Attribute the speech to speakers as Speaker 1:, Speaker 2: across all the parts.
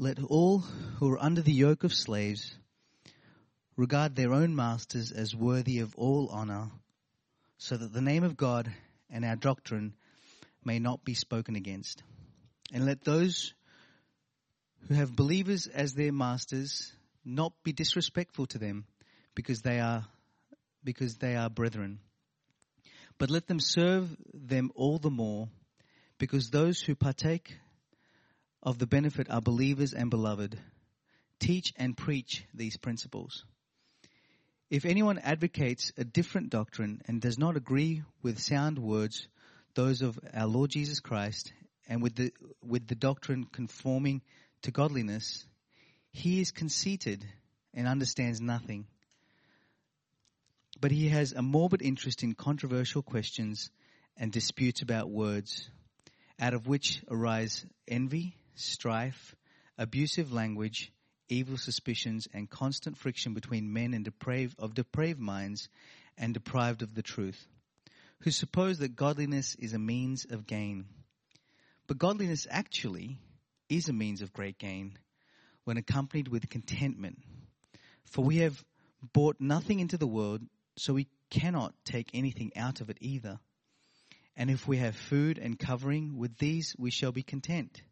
Speaker 1: Let all who are under the yoke of slaves regard their own masters as worthy of all honor, so that the name of God and our doctrine may not be spoken against. And let those who have believers as their masters not be disrespectful to them because they are because they are brethren. But let them serve them all the more because those who partake of the benefit are believers and beloved. Teach and preach these principles. If anyone advocates a different doctrine and does not agree with sound words, those of our Lord Jesus Christ, and with the, with the doctrine conforming to godliness, he is conceited and understands nothing. But he has a morbid interest in controversial questions and disputes about words, out of which arise envy, strife, abusive language, evil suspicions, and constant friction between men and depraved, of depraved minds and deprived of the truth, who suppose that godliness is a means of gain. But godliness actually is a means of great gain when accompanied with contentment. For we have brought nothing into the world, so we cannot take anything out of it either. And if we have food and covering, with these we shall be content.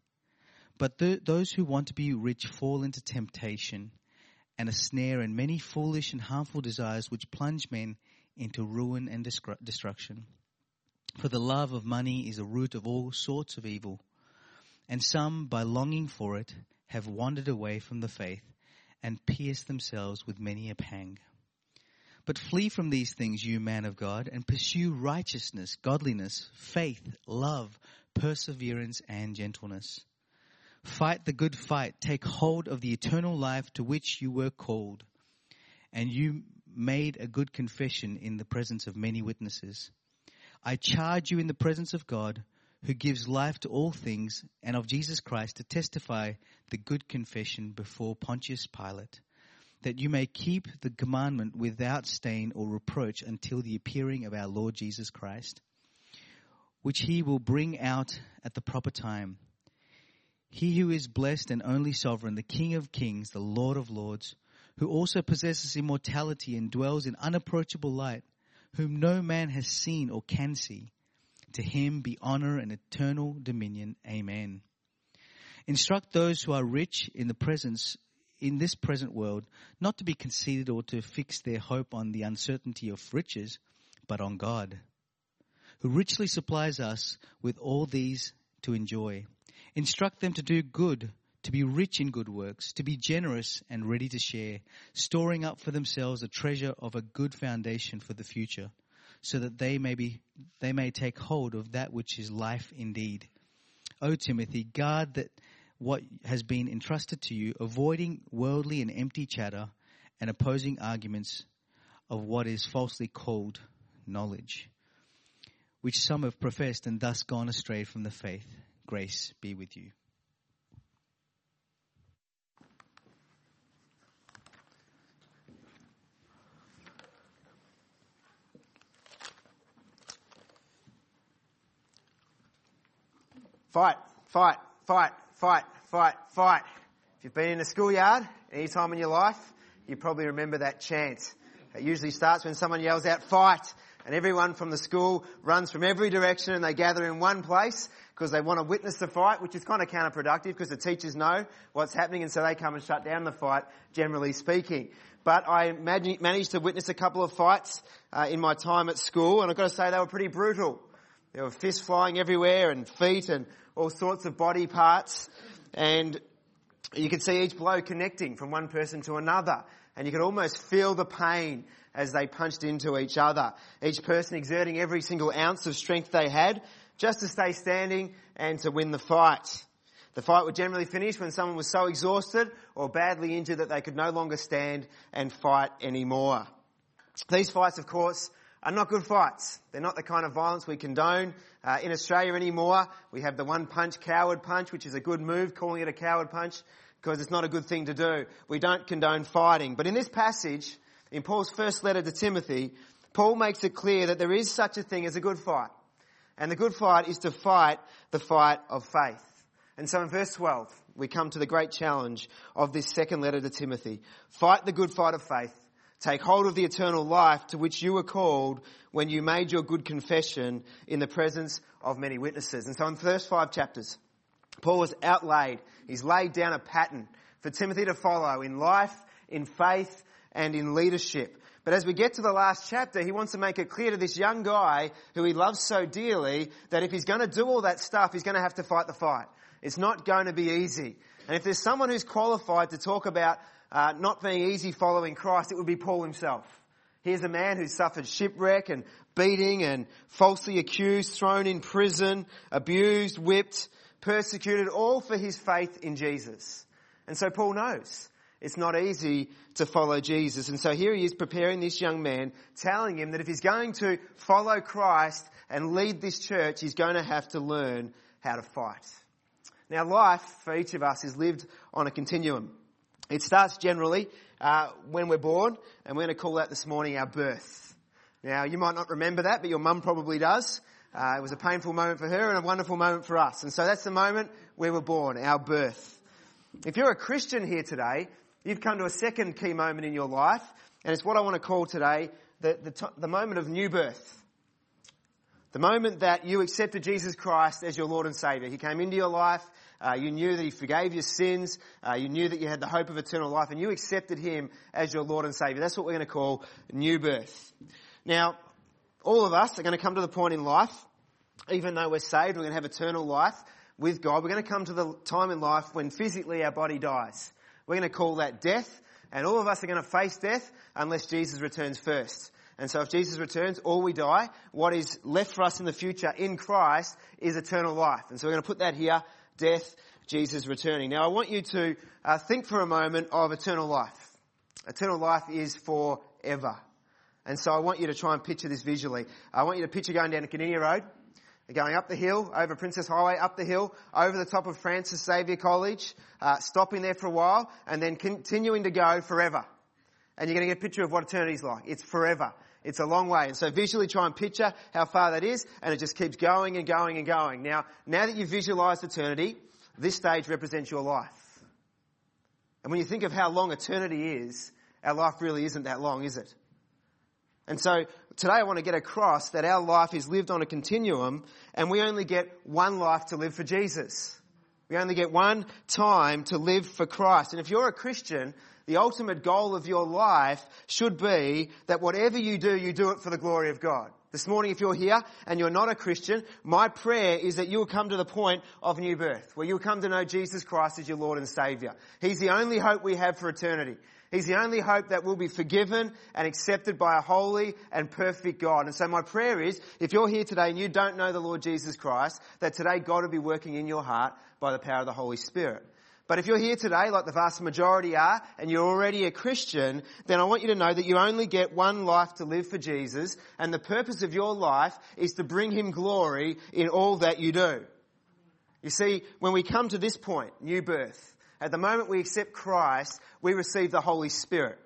Speaker 1: But th- those who want to be rich fall into temptation and a snare and many foolish and harmful desires which plunge men into ruin and destru- destruction. For the love of money is a root of all sorts of evil. And some, by longing for it, have wandered away from the faith and pierced themselves with many a pang. But flee from these things, you man of God, and pursue righteousness, godliness, faith, love, perseverance, and gentleness. Fight the good fight. Take hold of the eternal life to which you were called. And you made a good confession in the presence of many witnesses. I charge you in the presence of God, who gives life to all things, and of Jesus Christ to testify the good confession before Pontius Pilate, that you may keep the commandment without stain or reproach until the appearing of our Lord Jesus Christ, which he will bring out at the proper time. He who is blessed and only sovereign, the King of kings, the Lord of lords, who also possesses immortality and dwells in unapproachable light, whom no man has seen or can see. To him be honor and eternal dominion. Amen. Instruct those who are rich in the presence, in this present world, not to be conceited or to fix their hope on the uncertainty of riches, but on God, who richly supplies us with all these to enjoy. Instruct them to do good, to be rich in good works, to be generous and ready to share, storing up for themselves a treasure of a good foundation for the future, so that they may be, they may take hold of that which is life indeed. O Timothy, guard that what has been entrusted to you, avoiding worldly and empty chatter and opposing arguments of what is falsely called knowledge, which some have professed and thus gone astray from the faith. Grace be with you.
Speaker 2: Fight, fight, fight, fight, fight, fight. If you've been in a schoolyard any time in your life, you probably remember that chant. It usually starts when someone yells out fight and everyone from the school runs from every direction and they gather in one place because they want to witness the fight, which is kind of counterproductive because the teachers know what's happening and so they come and shut down the fight, generally speaking. But I managed to witness a couple of fights uh, in my time at school and I've got to say they were pretty brutal. There were fists flying everywhere and feet and all sorts of body parts. And you could see each blow connecting from one person to another. And you could almost feel the pain as they punched into each other. Each person exerting every single ounce of strength they had just to stay standing and to win the fight. The fight would generally finish when someone was so exhausted or badly injured that they could no longer stand and fight anymore. These fights, of course, are not good fights. They're not the kind of violence we condone uh, in Australia anymore. We have the one punch coward punch, which is a good move, calling it a coward punch because it's not a good thing to do. We don't condone fighting. But in this passage, in Paul's first letter to Timothy, Paul makes it clear that there is such a thing as a good fight. And the good fight is to fight the fight of faith. And so in verse 12, we come to the great challenge of this second letter to Timothy. Fight the good fight of faith. Take hold of the eternal life to which you were called when you made your good confession in the presence of many witnesses. And so in the first five chapters, Paul has outlaid, he's laid down a pattern for Timothy to follow in life, in faith, and in leadership. But as we get to the last chapter, he wants to make it clear to this young guy who he loves so dearly that if he's going to do all that stuff, he's going to have to fight the fight. It's not going to be easy. And if there's someone who's qualified to talk about uh, not being easy following Christ, it would be Paul himself. Here's a man who suffered shipwreck and beating and falsely accused, thrown in prison, abused, whipped, persecuted, all for his faith in Jesus. And so Paul knows it's not easy to follow Jesus. And so here he is preparing this young man, telling him that if he's going to follow Christ and lead this church, he's going to have to learn how to fight. Now life for each of us is lived on a continuum. It starts generally uh, when we're born, and we're going to call that this morning our birth. Now, you might not remember that, but your mum probably does. Uh, it was a painful moment for her and a wonderful moment for us. And so that's the moment we were born, our birth. If you're a Christian here today, you've come to a second key moment in your life, and it's what I want to call today the, the, the moment of new birth. The moment that you accepted Jesus Christ as your Lord and Savior. He came into your life, uh, you knew that He forgave your sins, uh, you knew that you had the hope of eternal life, and you accepted Him as your Lord and Savior. That's what we're going to call new birth. Now, all of us are going to come to the point in life, even though we're saved, we're going to have eternal life with God. We're going to come to the time in life when physically our body dies. We're going to call that death, and all of us are going to face death unless Jesus returns first. And so if Jesus returns or we die, what is left for us in the future in Christ is eternal life. And so we're going to put that here, death, Jesus returning. Now I want you to uh, think for a moment of eternal life. Eternal life is forever. And so I want you to try and picture this visually. I want you to picture going down to Cardinia Road, going up the hill, over Princes Highway, up the hill, over the top of Francis Xavier College, uh, stopping there for a while, and then continuing to go forever. And you're going to get a picture of what eternity's like. It's forever. It's a long way. And so visually try and picture how far that is, and it just keeps going and going and going. Now, now that you've visualized eternity, this stage represents your life. And when you think of how long eternity is, our life really isn't that long, is it? And so today I want to get across that our life is lived on a continuum and we only get one life to live for Jesus. We only get one time to live for Christ. And if you're a Christian, the ultimate goal of your life should be that whatever you do, you do it for the glory of God. This morning, if you're here and you're not a Christian, my prayer is that you will come to the point of new birth, where you'll come to know Jesus Christ as your Lord and Saviour. He's the only hope we have for eternity. He's the only hope that will be forgiven and accepted by a holy and perfect God. And so my prayer is, if you're here today and you don't know the Lord Jesus Christ, that today God will be working in your heart by the power of the Holy Spirit. But if you're here today, like the vast majority are, and you're already a Christian, then I want you to know that you only get one life to live for Jesus, and the purpose of your life is to bring Him glory in all that you do. You see, when we come to this point, new birth, at the moment we accept Christ, we receive the Holy Spirit.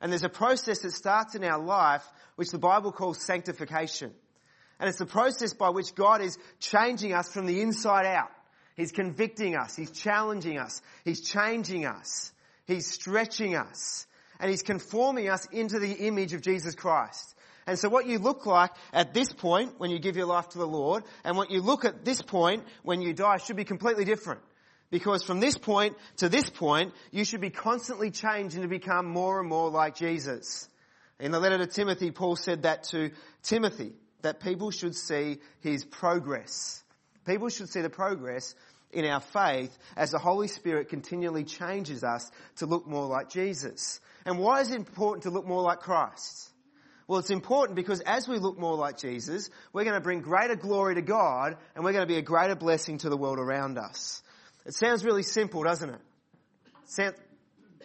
Speaker 2: And there's a process that starts in our life which the Bible calls sanctification. And it's the process by which God is changing us from the inside out. He's convicting us. He's challenging us. He's changing us. He's stretching us. And He's conforming us into the image of Jesus Christ. And so what you look like at this point when you give your life to the Lord and what you look at this point when you die should be completely different. Because from this point to this point, you should be constantly changing to become more and more like Jesus. In the letter to Timothy, Paul said that to Timothy, that people should see his progress. People should see the progress in our faith as the Holy Spirit continually changes us to look more like Jesus. And why is it important to look more like Christ? Well, it's important because as we look more like Jesus, we're going to bring greater glory to God and we're going to be a greater blessing to the world around us. It sounds really simple, doesn't it? Sound,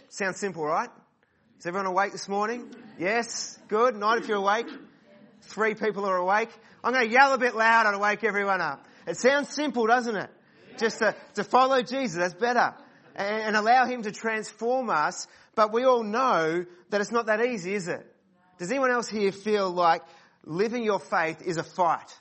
Speaker 2: sounds simple, right? Is everyone awake this morning? Yes? Good. Not if you're awake. Three people are awake. I'm going to yell a bit louder to wake everyone up. It sounds simple, doesn't it? Just to, to follow Jesus, that's better. And, and allow Him to transform us. But we all know that it's not that easy, is it? Does anyone else here feel like living your faith is a fight?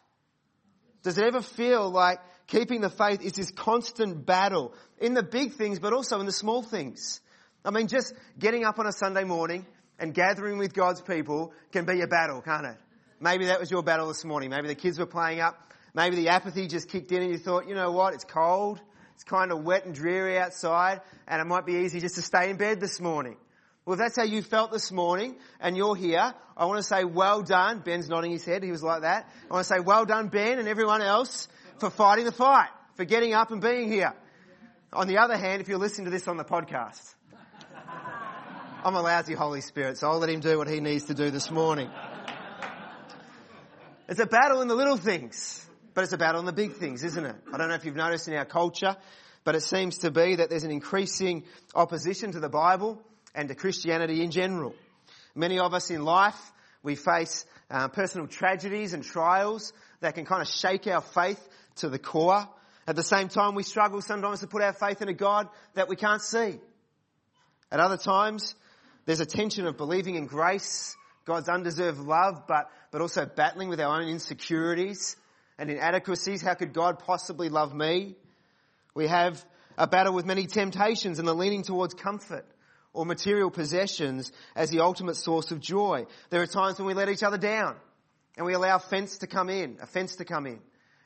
Speaker 2: Does it ever feel like keeping the faith is this constant battle in the big things, but also in the small things? I mean, just getting up on a Sunday morning and gathering with God's people can be a battle, can't it? Maybe that was your battle this morning. Maybe the kids were playing up. Maybe the apathy just kicked in and you thought, you know what, it's cold. It's kind of wet and dreary outside and it might be easy just to stay in bed this morning. Well, if that's how you felt this morning and you're here, I want to say well done. Ben's nodding his head. He was like that. I want to say well done, Ben and everyone else for fighting the fight, for getting up and being here. On the other hand, if you're listening to this on the podcast, I'm a lousy Holy Spirit, so I'll let him do what he needs to do this morning. It's a battle in the little things, but it's a battle in the big things, isn't it? I don't know if you've noticed in our culture, but it seems to be that there's an increasing opposition to the Bible and to Christianity in general. Many of us in life, we face uh, personal tragedies and trials that can kind of shake our faith to the core. At the same time, we struggle sometimes to put our faith in a God that we can't see. At other times, there's a tension of believing in grace, God's undeserved love, but, but also battling with our own insecurities and inadequacies. How could God possibly love me? We have a battle with many temptations and the leaning towards comfort or material possessions as the ultimate source of joy. There are times when we let each other down and we allow offense to come in, offense to come in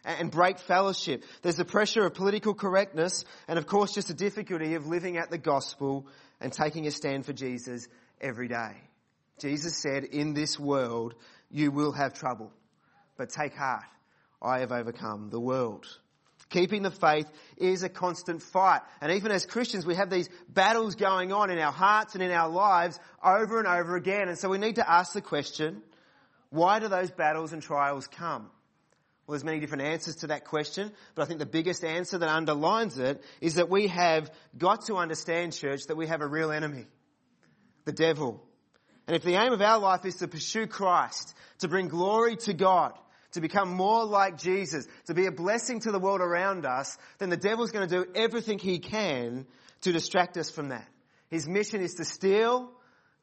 Speaker 2: and break fellowship. There's the pressure of political correctness and of course just the difficulty of living at the gospel and taking a stand for Jesus every day. Jesus said, in this world you will have trouble, but take heart. I have overcome the world. Keeping the faith is a constant fight. And even as Christians, we have these battles going on in our hearts and in our lives over and over again. And so we need to ask the question, why do those battles and trials come? Well, there's many different answers to that question, but I think the biggest answer that underlines it is that we have got to understand, church, that we have a real enemy. The devil. And if the aim of our life is to pursue Christ, to bring glory to God, to become more like Jesus, to be a blessing to the world around us, then the devil's going to do everything he can to distract us from that. His mission is to steal,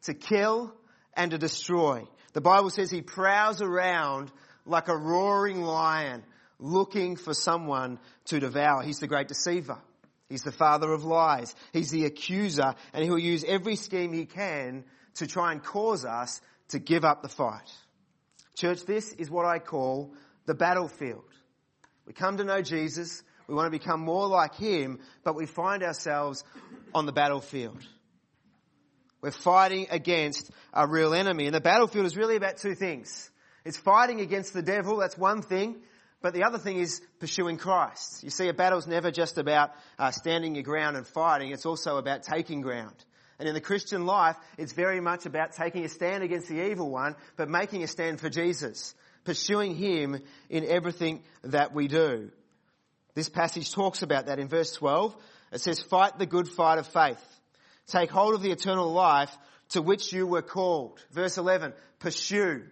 Speaker 2: to kill, and to destroy. The Bible says he prowls around like a roaring lion looking for someone to devour. He's the great deceiver. He's the father of lies. He's the accuser and he'll use every scheme he can to try and cause us to give up the fight. Church, this is what I call the battlefield. We come to know Jesus, we want to become more like Him, but we find ourselves on the battlefield. We're fighting against a real enemy. And the battlefield is really about two things. It's fighting against the devil, that's one thing. But the other thing is pursuing Christ. You see, a battle's never just about uh, standing your ground and fighting. It's also about taking ground. And in the Christian life, it's very much about taking a stand against the evil one, but making a stand for Jesus, pursuing Him in everything that we do. This passage talks about that in verse 12. It says, fight the good fight of faith. Take hold of the eternal life to which you were called. Verse 11, pursue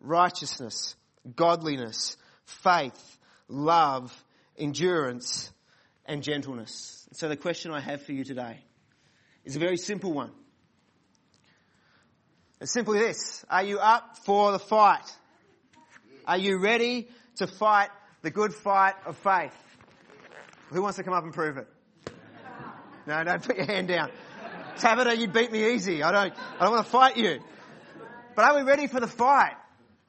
Speaker 2: righteousness, godliness, faith, love, endurance, and gentleness. So the question I have for you today is a very simple one. It's simply this. Are you up for the fight? Are you ready to fight the good fight of faith? Who wants to come up and prove it? No, don't put your hand down. Tabitha, you beat me easy. I don't, I don't want to fight you. But are we ready for the fight?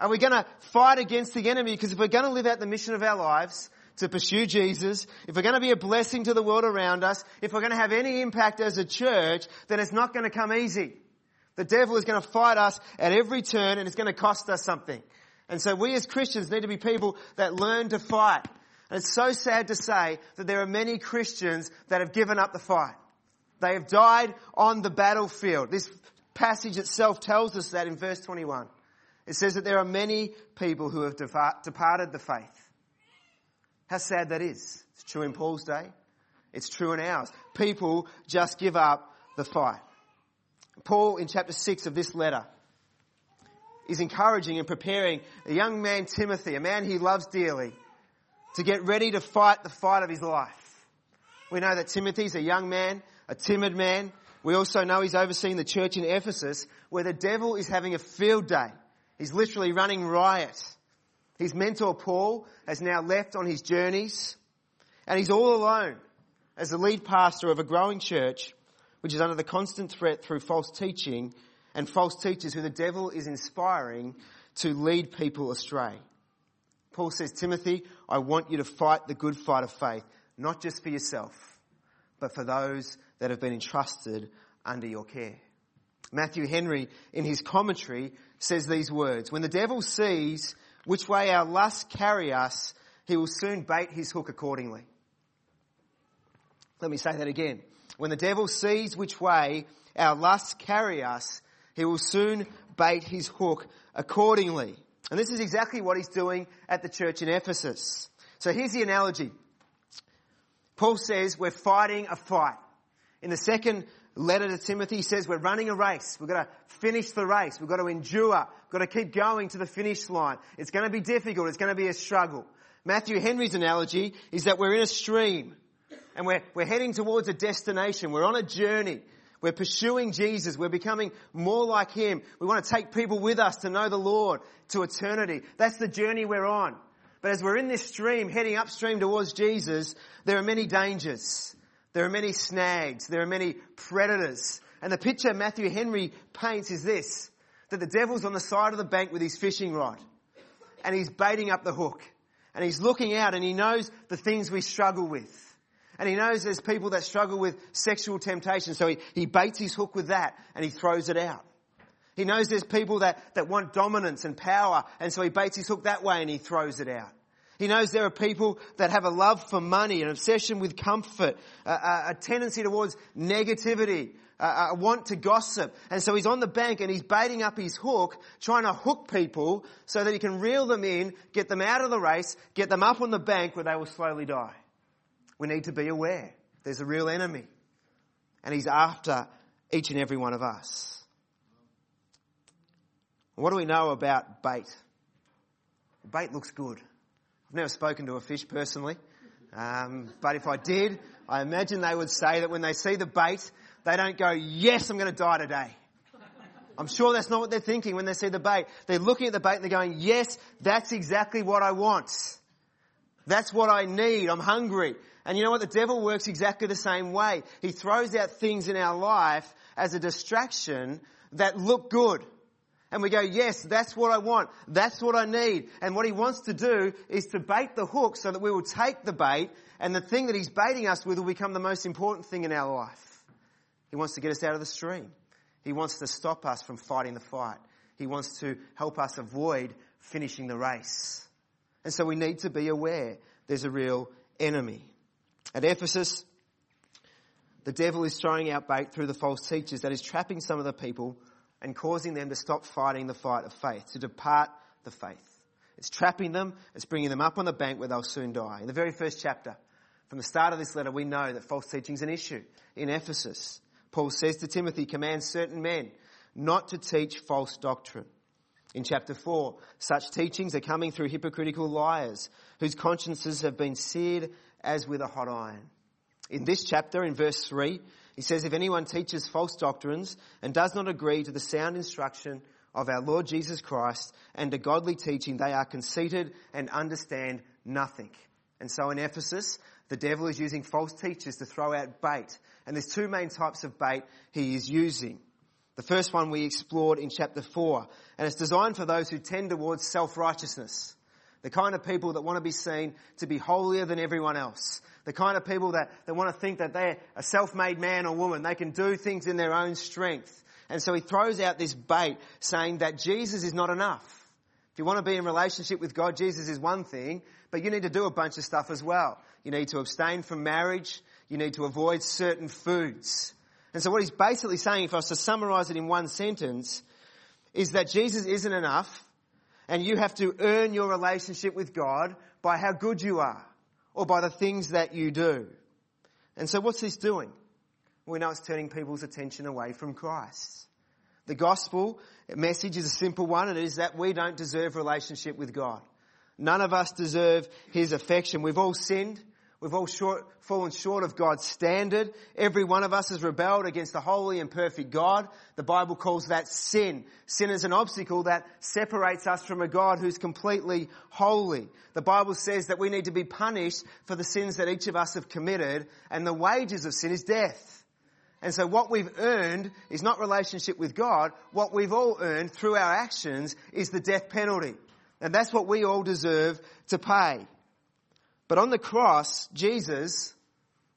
Speaker 2: Are we going to fight against the enemy? Because if we're going to live out the mission of our lives, to pursue Jesus, if we're going to be a blessing to the world around us, if we're going to have any impact as a church, then it's not going to come easy. The devil is going to fight us at every turn and it's going to cost us something. And so we as Christians need to be people that learn to fight. And it's so sad to say that there are many Christians that have given up the fight. They have died on the battlefield. This passage itself tells us that in verse 21. It says that there are many people who have departed the faith. How sad that is. It's true in Paul's day. It's true in ours. People just give up the fight. Paul, in chapter 6 of this letter, is encouraging and preparing a young man, Timothy, a man he loves dearly, to get ready to fight the fight of his life. We know that Timothy's a young man, a timid man. We also know he's overseeing the church in Ephesus where the devil is having a field day. He's literally running riot. His mentor Paul has now left on his journeys and he's all alone as the lead pastor of a growing church which is under the constant threat through false teaching and false teachers who the devil is inspiring to lead people astray. Paul says, Timothy, I want you to fight the good fight of faith, not just for yourself, but for those that have been entrusted under your care. Matthew Henry, in his commentary, says these words, When the devil sees which way our lusts carry us, he will soon bait his hook accordingly. Let me say that again. When the devil sees which way our lusts carry us, he will soon bait his hook accordingly. And this is exactly what he's doing at the church in Ephesus. So here's the analogy. Paul says we're fighting a fight. In the second letter to Timothy, says we're running a race. We've got to finish the race. We've got to endure. We've got to keep going to the finish line. It's going to be difficult. It's going to be a struggle. Matthew Henry's analogy is that we're in a stream and we're, we're heading towards a destination. We're on a journey. We're pursuing Jesus. We're becoming more like Him. We want to take people with us to know the Lord to eternity. That's the journey we're on. But as we're in this stream, heading upstream towards Jesus, there are many dangers. There are many snags. There are many predators. And the picture Matthew Henry paints is this, that the devil's on the side of the bank with his fishing rod. And he's baiting up the hook. And he's looking out and he knows the things we struggle with. And he knows there's people that struggle with sexual temptation, so he, he baits his hook with that and he throws it out. He knows there's people that, that want dominance and power, and so he baits his hook that way and he throws it out. He knows there are people that have a love for money, an obsession with comfort, a, a, tendency towards negativity, a, a want to gossip. And so he's on the bank and he's baiting up his hook, trying to hook people so that he can reel them in, get them out of the race, get them up on the bank where they will slowly die. We need to be aware. There's a real enemy. And he's after each and every one of us. What do we know about bait? Bait looks good. I've never spoken to a fish personally. Um, but if I did, I imagine they would say that when they see the bait, they don't go, yes, I'm going to die today. I'm sure that's not what they're thinking when they see the bait. They're looking at the bait and they're going, yes, that's exactly what I want. That's what I need. I'm hungry. And you know what? The devil works exactly the same way. He throws out things in our life as a distraction that look good. And we go, yes, that's what I want. That's what I need. And what he wants to do is to bait the hook so that we will take the bait and the thing that he's baiting us with will become the most important thing in our life. He wants to get us out of the stream. He wants to stop us from fighting the fight. He wants to help us avoid finishing the race. And so we need to be aware there's a real enemy. At Ephesus, the devil is throwing out bait through the false teachers that is trapping some of the people and causing them to stop fighting the fight of faith, to depart the faith. It's trapping them, it's bringing them up on the bank where they'll soon die. In the very first chapter, from the start of this letter, we know that false teaching is an issue. In Ephesus, Paul says to Timothy, command certain men not to teach false doctrine. In chapter 4, such teachings are coming through hypocritical liars whose consciences have been seared as with a hot iron. In this chapter, in verse 3, he says, If anyone teaches false doctrines and does not agree to the sound instruction of our Lord Jesus Christ and to godly teaching, they are conceited and understand nothing. And so in Ephesus, the devil is using false teachers to throw out bait. And there's two main types of bait he is using. The first one we explored in chapter 4, and it's designed for those who tend towards self-righteousness. The kind of people that want to be seen to be holier than everyone else. The kind of people that, that want to think that they're a self-made man or woman. They can do things in their own strength. And so he throws out this bait saying that Jesus is not enough. If you want to be in relationship with God, Jesus is one thing, but you need to do a bunch of stuff as well. You need to abstain from marriage. You need to avoid certain foods. And so what he's basically saying, if I was to summarize it in one sentence, is that Jesus isn't enough And you have to earn your relationship with God by how good you are or by the things that you do. And so what's this doing? We know it's turning people's attention away from Christ. The gospel message is a simple one. And it is that we don't deserve relationship with God. None of us deserve His affection. We've all sinned. We've all short, fallen short of God's standard. Every one of us has rebelled against the holy and perfect God. The Bible calls that sin. Sin is an obstacle that separates us from a God who's completely holy. The Bible says that we need to be punished for the sins that each of us have committed, and the wages of sin is death. And so what we've earned is not relationship with God. What we've all earned through our actions is the death penalty. And that's what we all deserve to pay. But on the cross, Jesus,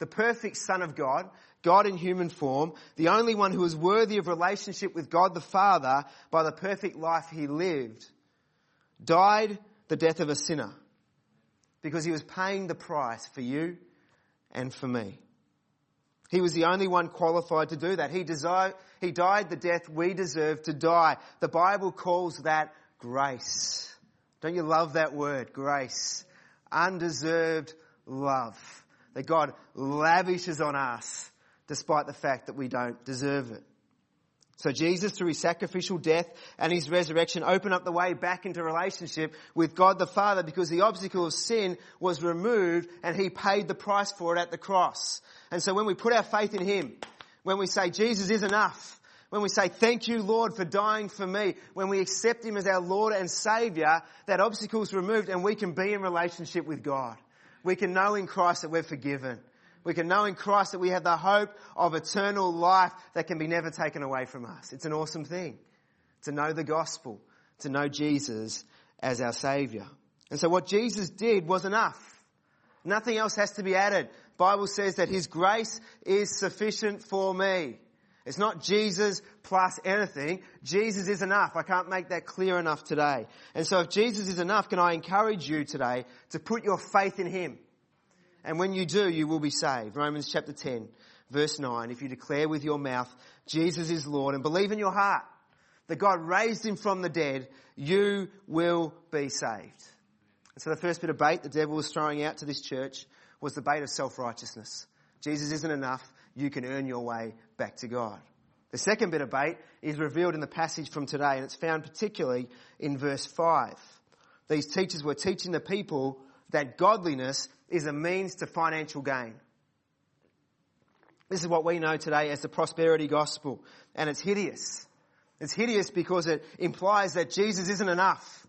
Speaker 2: the perfect Son of God, God in human form, the only one who was worthy of relationship with God the Father by the perfect life he lived, died the death of a sinner because he was paying the price for you and for me. He was the only one qualified to do that. He, desired, he died the death we deserve to die. The Bible calls that grace. Don't you love that word, grace? Undeserved love that God lavishes on us despite the fact that we don't deserve it. So Jesus, through his sacrificial death and his resurrection, opened up the way back into relationship with God the Father because the obstacle of sin was removed and he paid the price for it at the cross. And so when we put our faith in him, when we say Jesus is enough, when we say, thank you, Lord, for dying for me, when we accept Him as our Lord and Saviour, that obstacle is removed and we can be in relationship with God. We can know in Christ that we're forgiven. We can know in Christ that we have the hope of eternal life that can be never taken away from us. It's an awesome thing to know the gospel, to know Jesus as our Saviour. And so what Jesus did was enough. Nothing else has to be added. Bible says that His grace is sufficient for me. It's not Jesus plus anything. Jesus is enough. I can't make that clear enough today. And so if Jesus is enough, can I encourage you today to put your faith in Him? And when you do, you will be saved. Romans chapter 10, verse 9. If you declare with your mouth, Jesus is Lord, and believe in your heart that God raised Him from the dead, you will be saved. And so the first bit of bait the devil was throwing out to this church was the bait of self-righteousness. Jesus isn't enough you can earn your way back to God. The second bit of bait is revealed in the passage from today, and it's found particularly in verse 5. These teachers were teaching the people that godliness is a means to financial gain. This is what we know today as the prosperity gospel, and it's hideous. It's hideous because it implies that Jesus isn't enough.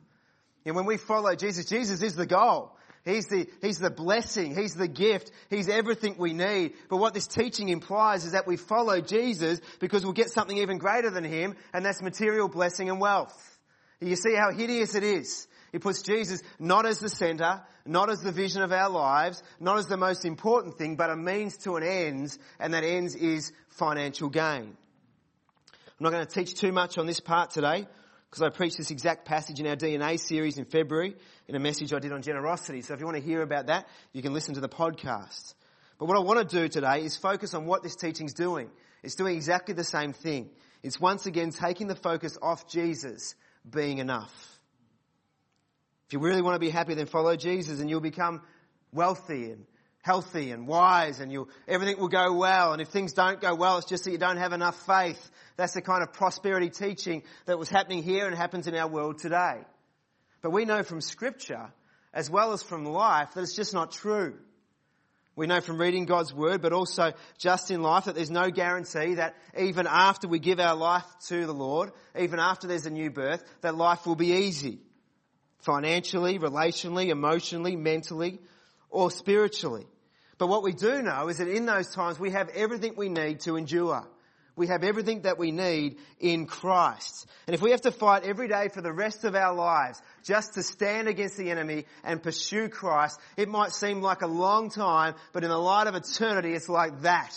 Speaker 2: And when we follow Jesus, Jesus is the goal. He's the, he's the blessing. He's the gift. He's everything we need. But what this teaching implies is that we follow Jesus because we'll get something even greater than Him, and that's material blessing and wealth. You see how hideous it is. It puts Jesus not as the center, not as the vision of our lives, not as the most important thing, but a means to an end, and that ends is financial gain. I'm not going to teach too much on this part today because I preached this exact passage in our DNA series in February in a message I did on generosity. So if you want to hear about that, you can listen to the podcast. But what I want to do today is focus on what this teaching's doing. It's doing exactly the same thing. It's once again taking the focus off Jesus being enough. If you really want to be happy, then follow Jesus and you'll become wealthy and healthy and wise and you everything will go well. And if things don't go well, it's just that you don't have enough faith. That's the kind of prosperity teaching that was happening here and happens in our world today. But we know from scripture, as well as from life, that it's just not true. We know from reading God's word, but also just in life that there's no guarantee that even after we give our life to the Lord, even after there's a new birth, that life will be easy. Financially, relationally, emotionally, mentally, or spiritually. But what we do know is that in those times we have everything we need to endure. We have everything that we need in Christ. And if we have to fight every day for the rest of our lives just to stand against the enemy and pursue Christ, it might seem like a long time, but in the light of eternity, it's like that.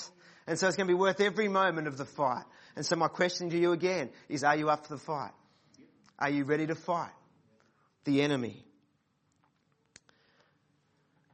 Speaker 2: And so it's going to be worth every moment of the fight. And so my question to you again is, are you up for the fight? Are you ready to fight the enemy?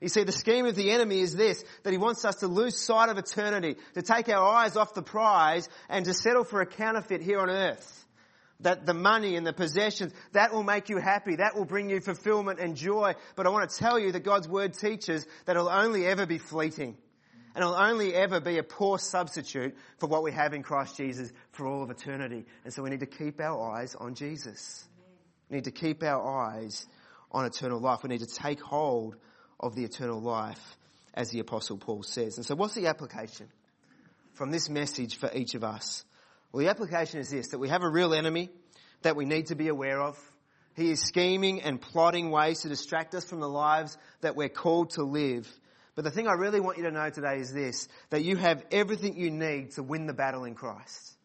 Speaker 2: You see, the scheme of the enemy is this, that he wants us to lose sight of eternity, to take our eyes off the prize and to settle for a counterfeit here on earth. That the money and the possessions, that will make you happy, that will bring you fulfillment and joy. But I want to tell you that God's word teaches that it'll only ever be fleeting. And it'll only ever be a poor substitute for what we have in Christ Jesus for all of eternity. And so we need to keep our eyes on Jesus. We need to keep our eyes on eternal life. We need to take hold of the eternal life, as the Apostle Paul says. And so, what's the application from this message for each of us? Well, the application is this that we have a real enemy that we need to be aware of. He is scheming and plotting ways to distract us from the lives that we're called to live. But the thing I really want you to know today is this that you have everything you need to win the battle in Christ.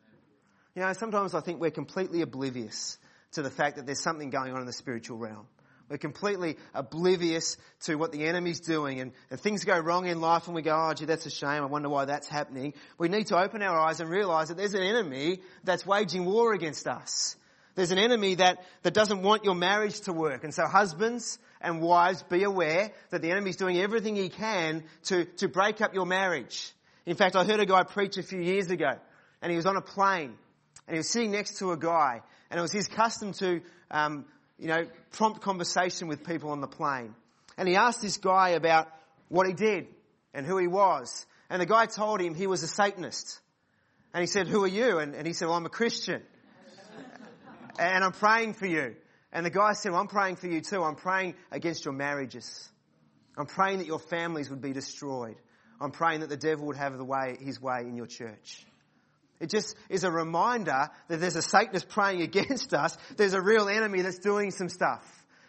Speaker 2: You know, sometimes I think we're completely oblivious to the fact that there's something going on in the spiritual realm. We're completely oblivious to what the enemy's doing and, and things go wrong in life and we go, oh gee, that's a shame. I wonder why that's happening. We need to open our eyes and realize that there's an enemy that's waging war against us. There's an enemy that, that doesn't want your marriage to work. And so husbands and wives, be aware that the enemy's doing everything he can to, to break up your marriage. In fact, I heard a guy preach a few years ago and he was on a plane and he was sitting next to a guy and it was his custom to um, you know, prompt conversation with people on the plane. And he asked this guy about what he did and who he was. And the guy told him he was a Satanist. And he said, who are you? And, and he said, well, I'm a Christian. and I'm praying for you. And the guy said, well, I'm praying for you too. I'm praying against your marriages. I'm praying that your families would be destroyed. I'm praying that the devil would have the way, his way in your church. It just is a reminder that there's a Satanist praying against us. There's a real enemy that's doing some stuff.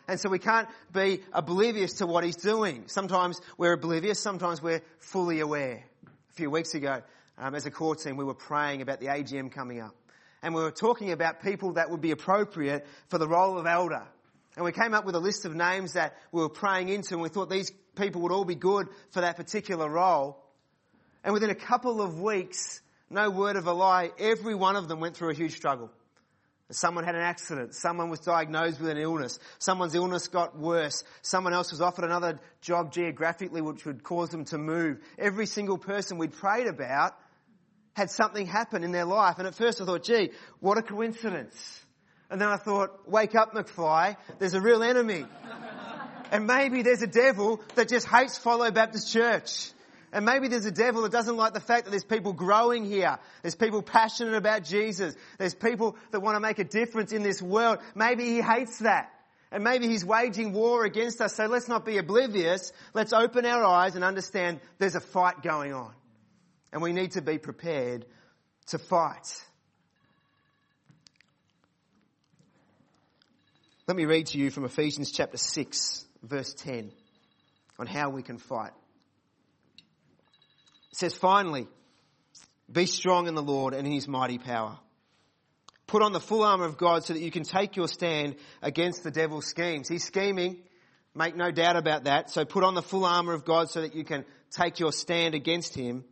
Speaker 2: And so we can't be oblivious to what he's doing. Sometimes we're oblivious, sometimes we're fully aware. A few weeks ago, um, as a core team, we were praying about the AGM coming up. And we were talking about people that would be appropriate for the role of elder. And we came up with a list of names that we were praying into and we thought these people would all be good for that particular role. And within a couple of weeks, no word of a lie, every one of them went through a huge struggle. Someone had an accident. Someone was diagnosed with an illness. Someone's illness got worse. Someone else was offered another job geographically which would cause them to move. Every single person we'd prayed about had something happen in their life. And at first I thought, gee, what a coincidence. And then I thought, wake up McFly, there's a real enemy. and maybe there's a devil that just hates Follow Baptist Church. And maybe there's a devil that doesn't like the fact that there's people growing here. There's people passionate about Jesus. There's people that want to make a difference in this world. Maybe he hates that. And maybe he's waging war against us. So let's not be oblivious. Let's open our eyes and understand there's a fight going on. And we need to be prepared to fight. Let me read to you from Ephesians chapter 6, verse 10, on how we can fight. It says, finally, be strong in the Lord and in his mighty power. Put on the full armor of God so that you can take your stand against the devil's schemes. He's scheming. Make no doubt about that. So put on the full armor of God so that you can take your stand against him.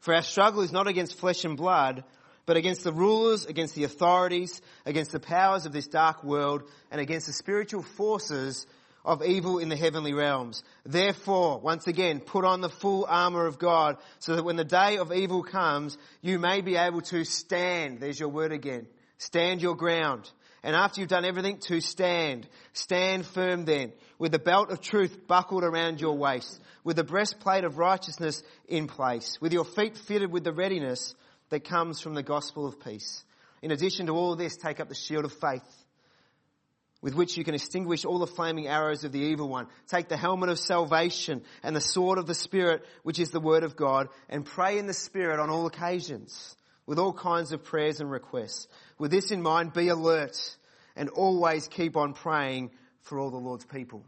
Speaker 2: For our struggle is not against flesh and blood, but against the rulers, against the authorities, against the powers of this dark world, and against the spiritual forces of evil in the heavenly realms. Therefore, once again, put on the full armor of God so that when the day of evil comes, you may be able to stand. There's your word again. Stand your ground. And after you've done everything, to stand. Stand firm then, with the belt of truth buckled around your waist, with the breastplate of righteousness in place, with your feet fitted with the readiness that comes from the gospel of peace. In addition to all this, take up the shield of faith with which you can extinguish all the flaming arrows of the evil one. Take the helmet of salvation and the sword of the Spirit, which is the word of God, and pray in the Spirit on all occasions, with all kinds of prayers and requests. With this in mind, be alert and always keep on praying for all the Lord's people.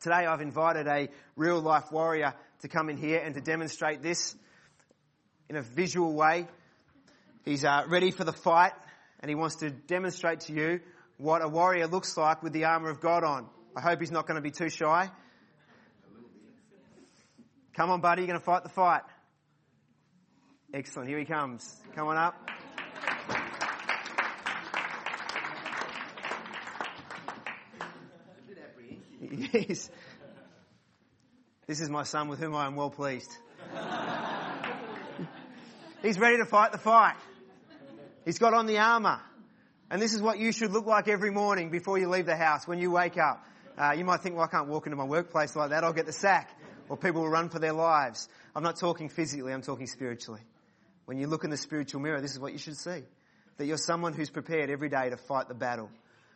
Speaker 2: Today I've invited a real life warrior to come in here and to demonstrate this in a visual way. He's uh, ready for the fight and he wants to demonstrate to you what a warrior looks like with the armour of God on. I hope he's not going to be too shy. Come on, buddy, you're going to fight the fight. Excellent, here he comes. Come on up. Yes. This is my son with whom I am well pleased. He's ready to fight the fight. He's got on the armour. And this is what you should look like every morning before you leave the house, when you wake up. Uh, you might think, well, I can't walk into my workplace like that. I'll get the sack. Or people will run for their lives. I'm not talking physically, I'm talking spiritually. When you look in the spiritual mirror, this is what you should see. That you're someone who's prepared every day to fight the battle.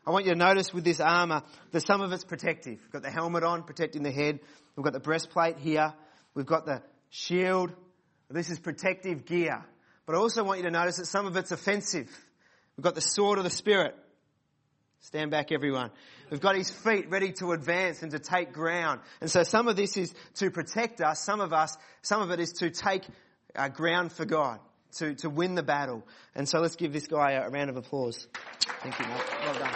Speaker 2: I want you to notice with this armour that some of it's protective. We've got the helmet on, protecting the head. We've got the breastplate here. We've got the shield. This is protective gear. But I also want you to notice that some of it's offensive. We've got the sword of the Spirit. Stand back everyone. We've got his feet ready to advance and to take ground. And so some of this is to protect us. Some of us, some of it is to take uh, ground for God, to, to win the battle. And so let's give this guy a round of applause. Thank you. Well done.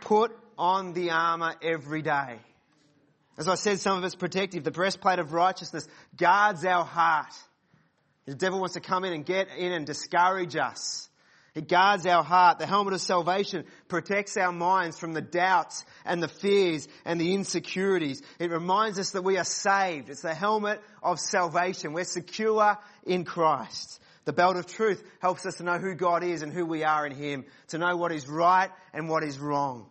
Speaker 2: Put on the armour every day. As I said, some of it's protective. The breastplate of righteousness guards our heart. The devil wants to come in and get in and discourage us. It guards our heart. The helmet of salvation protects our minds from the doubts and the fears and the insecurities. It reminds us that we are saved. It's the helmet of salvation. We're secure in Christ. The belt of truth helps us to know who God is and who we are in Him, to know what is right and what is wrong.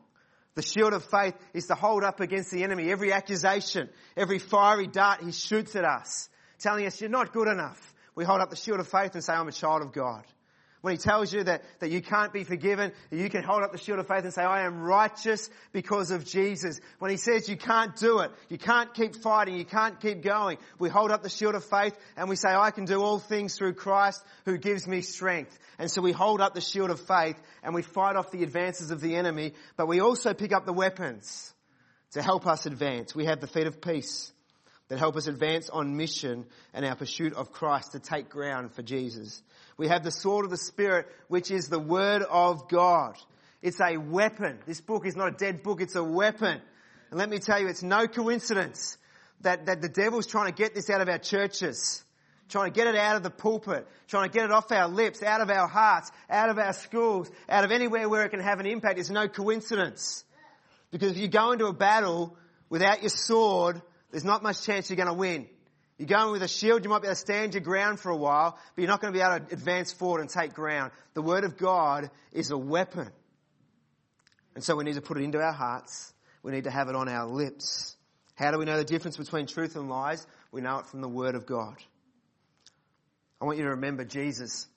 Speaker 2: The shield of faith is to hold up against the enemy every accusation, every fiery dart he shoots at us, telling us you're not good enough. We hold up the shield of faith and say, I'm a child of God. When he tells you that, that you can't be forgiven, you can hold up the shield of faith and say, I am righteous because of Jesus. When he says you can't do it, you can't keep fighting, you can't keep going, we hold up the shield of faith and we say, I can do all things through Christ who gives me strength. And so we hold up the shield of faith and we fight off the advances of the enemy, but we also pick up the weapons to help us advance. We have the feet of peace that help us advance on mission and our pursuit of Christ to take ground for Jesus. We have the sword of the Spirit, which is the Word of God. It's a weapon. This book is not a dead book, it's a weapon. And let me tell you, it's no coincidence that, that the devil's trying to get this out of our churches. Trying to get it out of the pulpit, trying to get it off our lips, out of our hearts, out of our schools, out of anywhere where it can have an impact. It's no coincidence. Because if you go into a battle without your sword, there's not much chance you're going to win. You're going with a shield, you might be able to stand your ground for a while, but you're not going to be able to advance forward and take ground. The Word of God is a weapon. And so we need to put it into our hearts. We need to have it on our lips. How do we know the difference between truth and lies? We know it from the Word of God. I want you to remember Jesus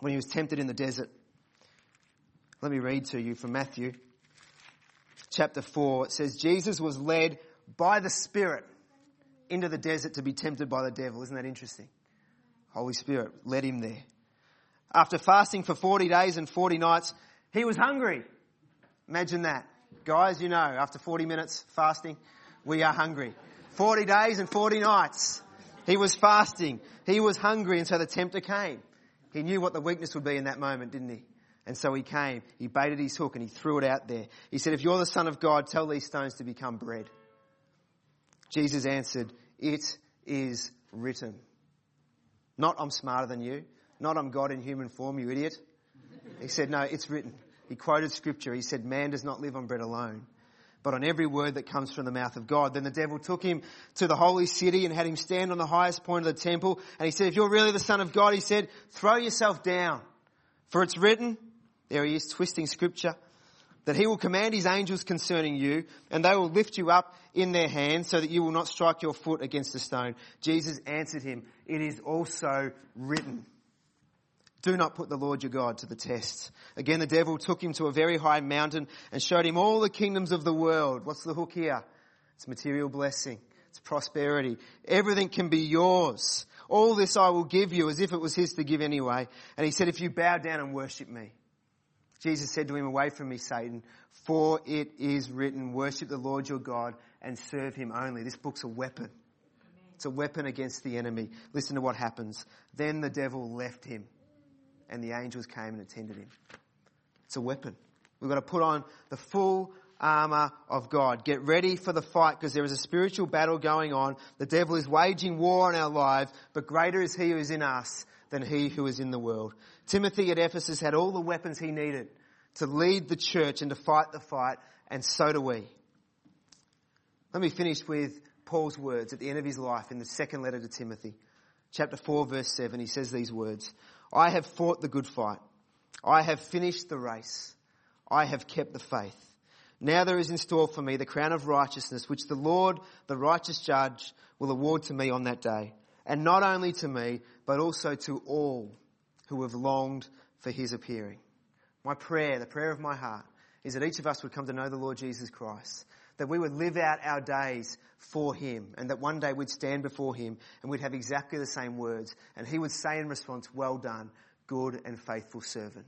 Speaker 2: when he was tempted in the desert. Let me read to you from Matthew chapter 4. It says, Jesus was led by the Spirit into the desert to be tempted by the devil. Isn't that interesting? Holy Spirit led him there. After fasting for 40 days and 40 nights, he was hungry. Imagine that. Guys, you know, after 40 minutes fasting, we are hungry. 40 days and 40 nights. He was fasting. He was hungry and so the tempter came. He knew what the weakness would be in that moment, didn't he? And so he came, he baited his hook and he threw it out there. He said, if you're the son of God, tell these stones to become bread. Jesus answered, It is written. Not, I'm smarter than you. Not, I'm God in human form, you idiot. He said, No, it's written. He quoted scripture. He said, Man does not live on bread alone, but on every word that comes from the mouth of God. Then the devil took him to the holy city and had him stand on the highest point of the temple. And he said, If you're really the Son of God, he said, throw yourself down. For it's written, there he is twisting scripture, that he will command his angels concerning you, and they will lift you up in their hands so that you will not strike your foot against a stone. Jesus answered him, It is also written. Do not put the Lord your God to the test. Again, the devil took him to a very high mountain and showed him all the kingdoms of the world. What's the hook here? It's material blessing. It's prosperity. Everything can be yours. All this I will give you as if it was his to give anyway. And he said, if you bow down and worship me. Jesus said to him, away from me, Satan, for it is written, worship the Lord your God and serve him only. This book's a weapon. It's a weapon against the enemy. Listen to what happens. Then the devil left him, and the angels came and attended him. It's a weapon. We've got to put on the full armor of God. Get ready for the fight because there is a spiritual battle going on. The devil is waging war on our lives, but greater is he who is in us than he who is in the world. Timothy at Ephesus had all the weapons he needed to lead the church and to fight the fight, and so do we. Let me finish with Paul's words at the end of his life in the second letter to Timothy. Chapter 4 verse 7, he says these words, I have fought the good fight. I have finished the race. I have kept the faith. Now there is in store for me the crown of righteousness, which the Lord, the righteous judge, will award to me on that day. And not only to me, but also to all who have longed for his appearing. My prayer, the prayer of my heart, is that each of us would come to know the Lord Jesus Christ, that we would live out our days for him, and that one day we'd stand before him and we'd have exactly the same words, and he would say in response, well done, good and faithful servant.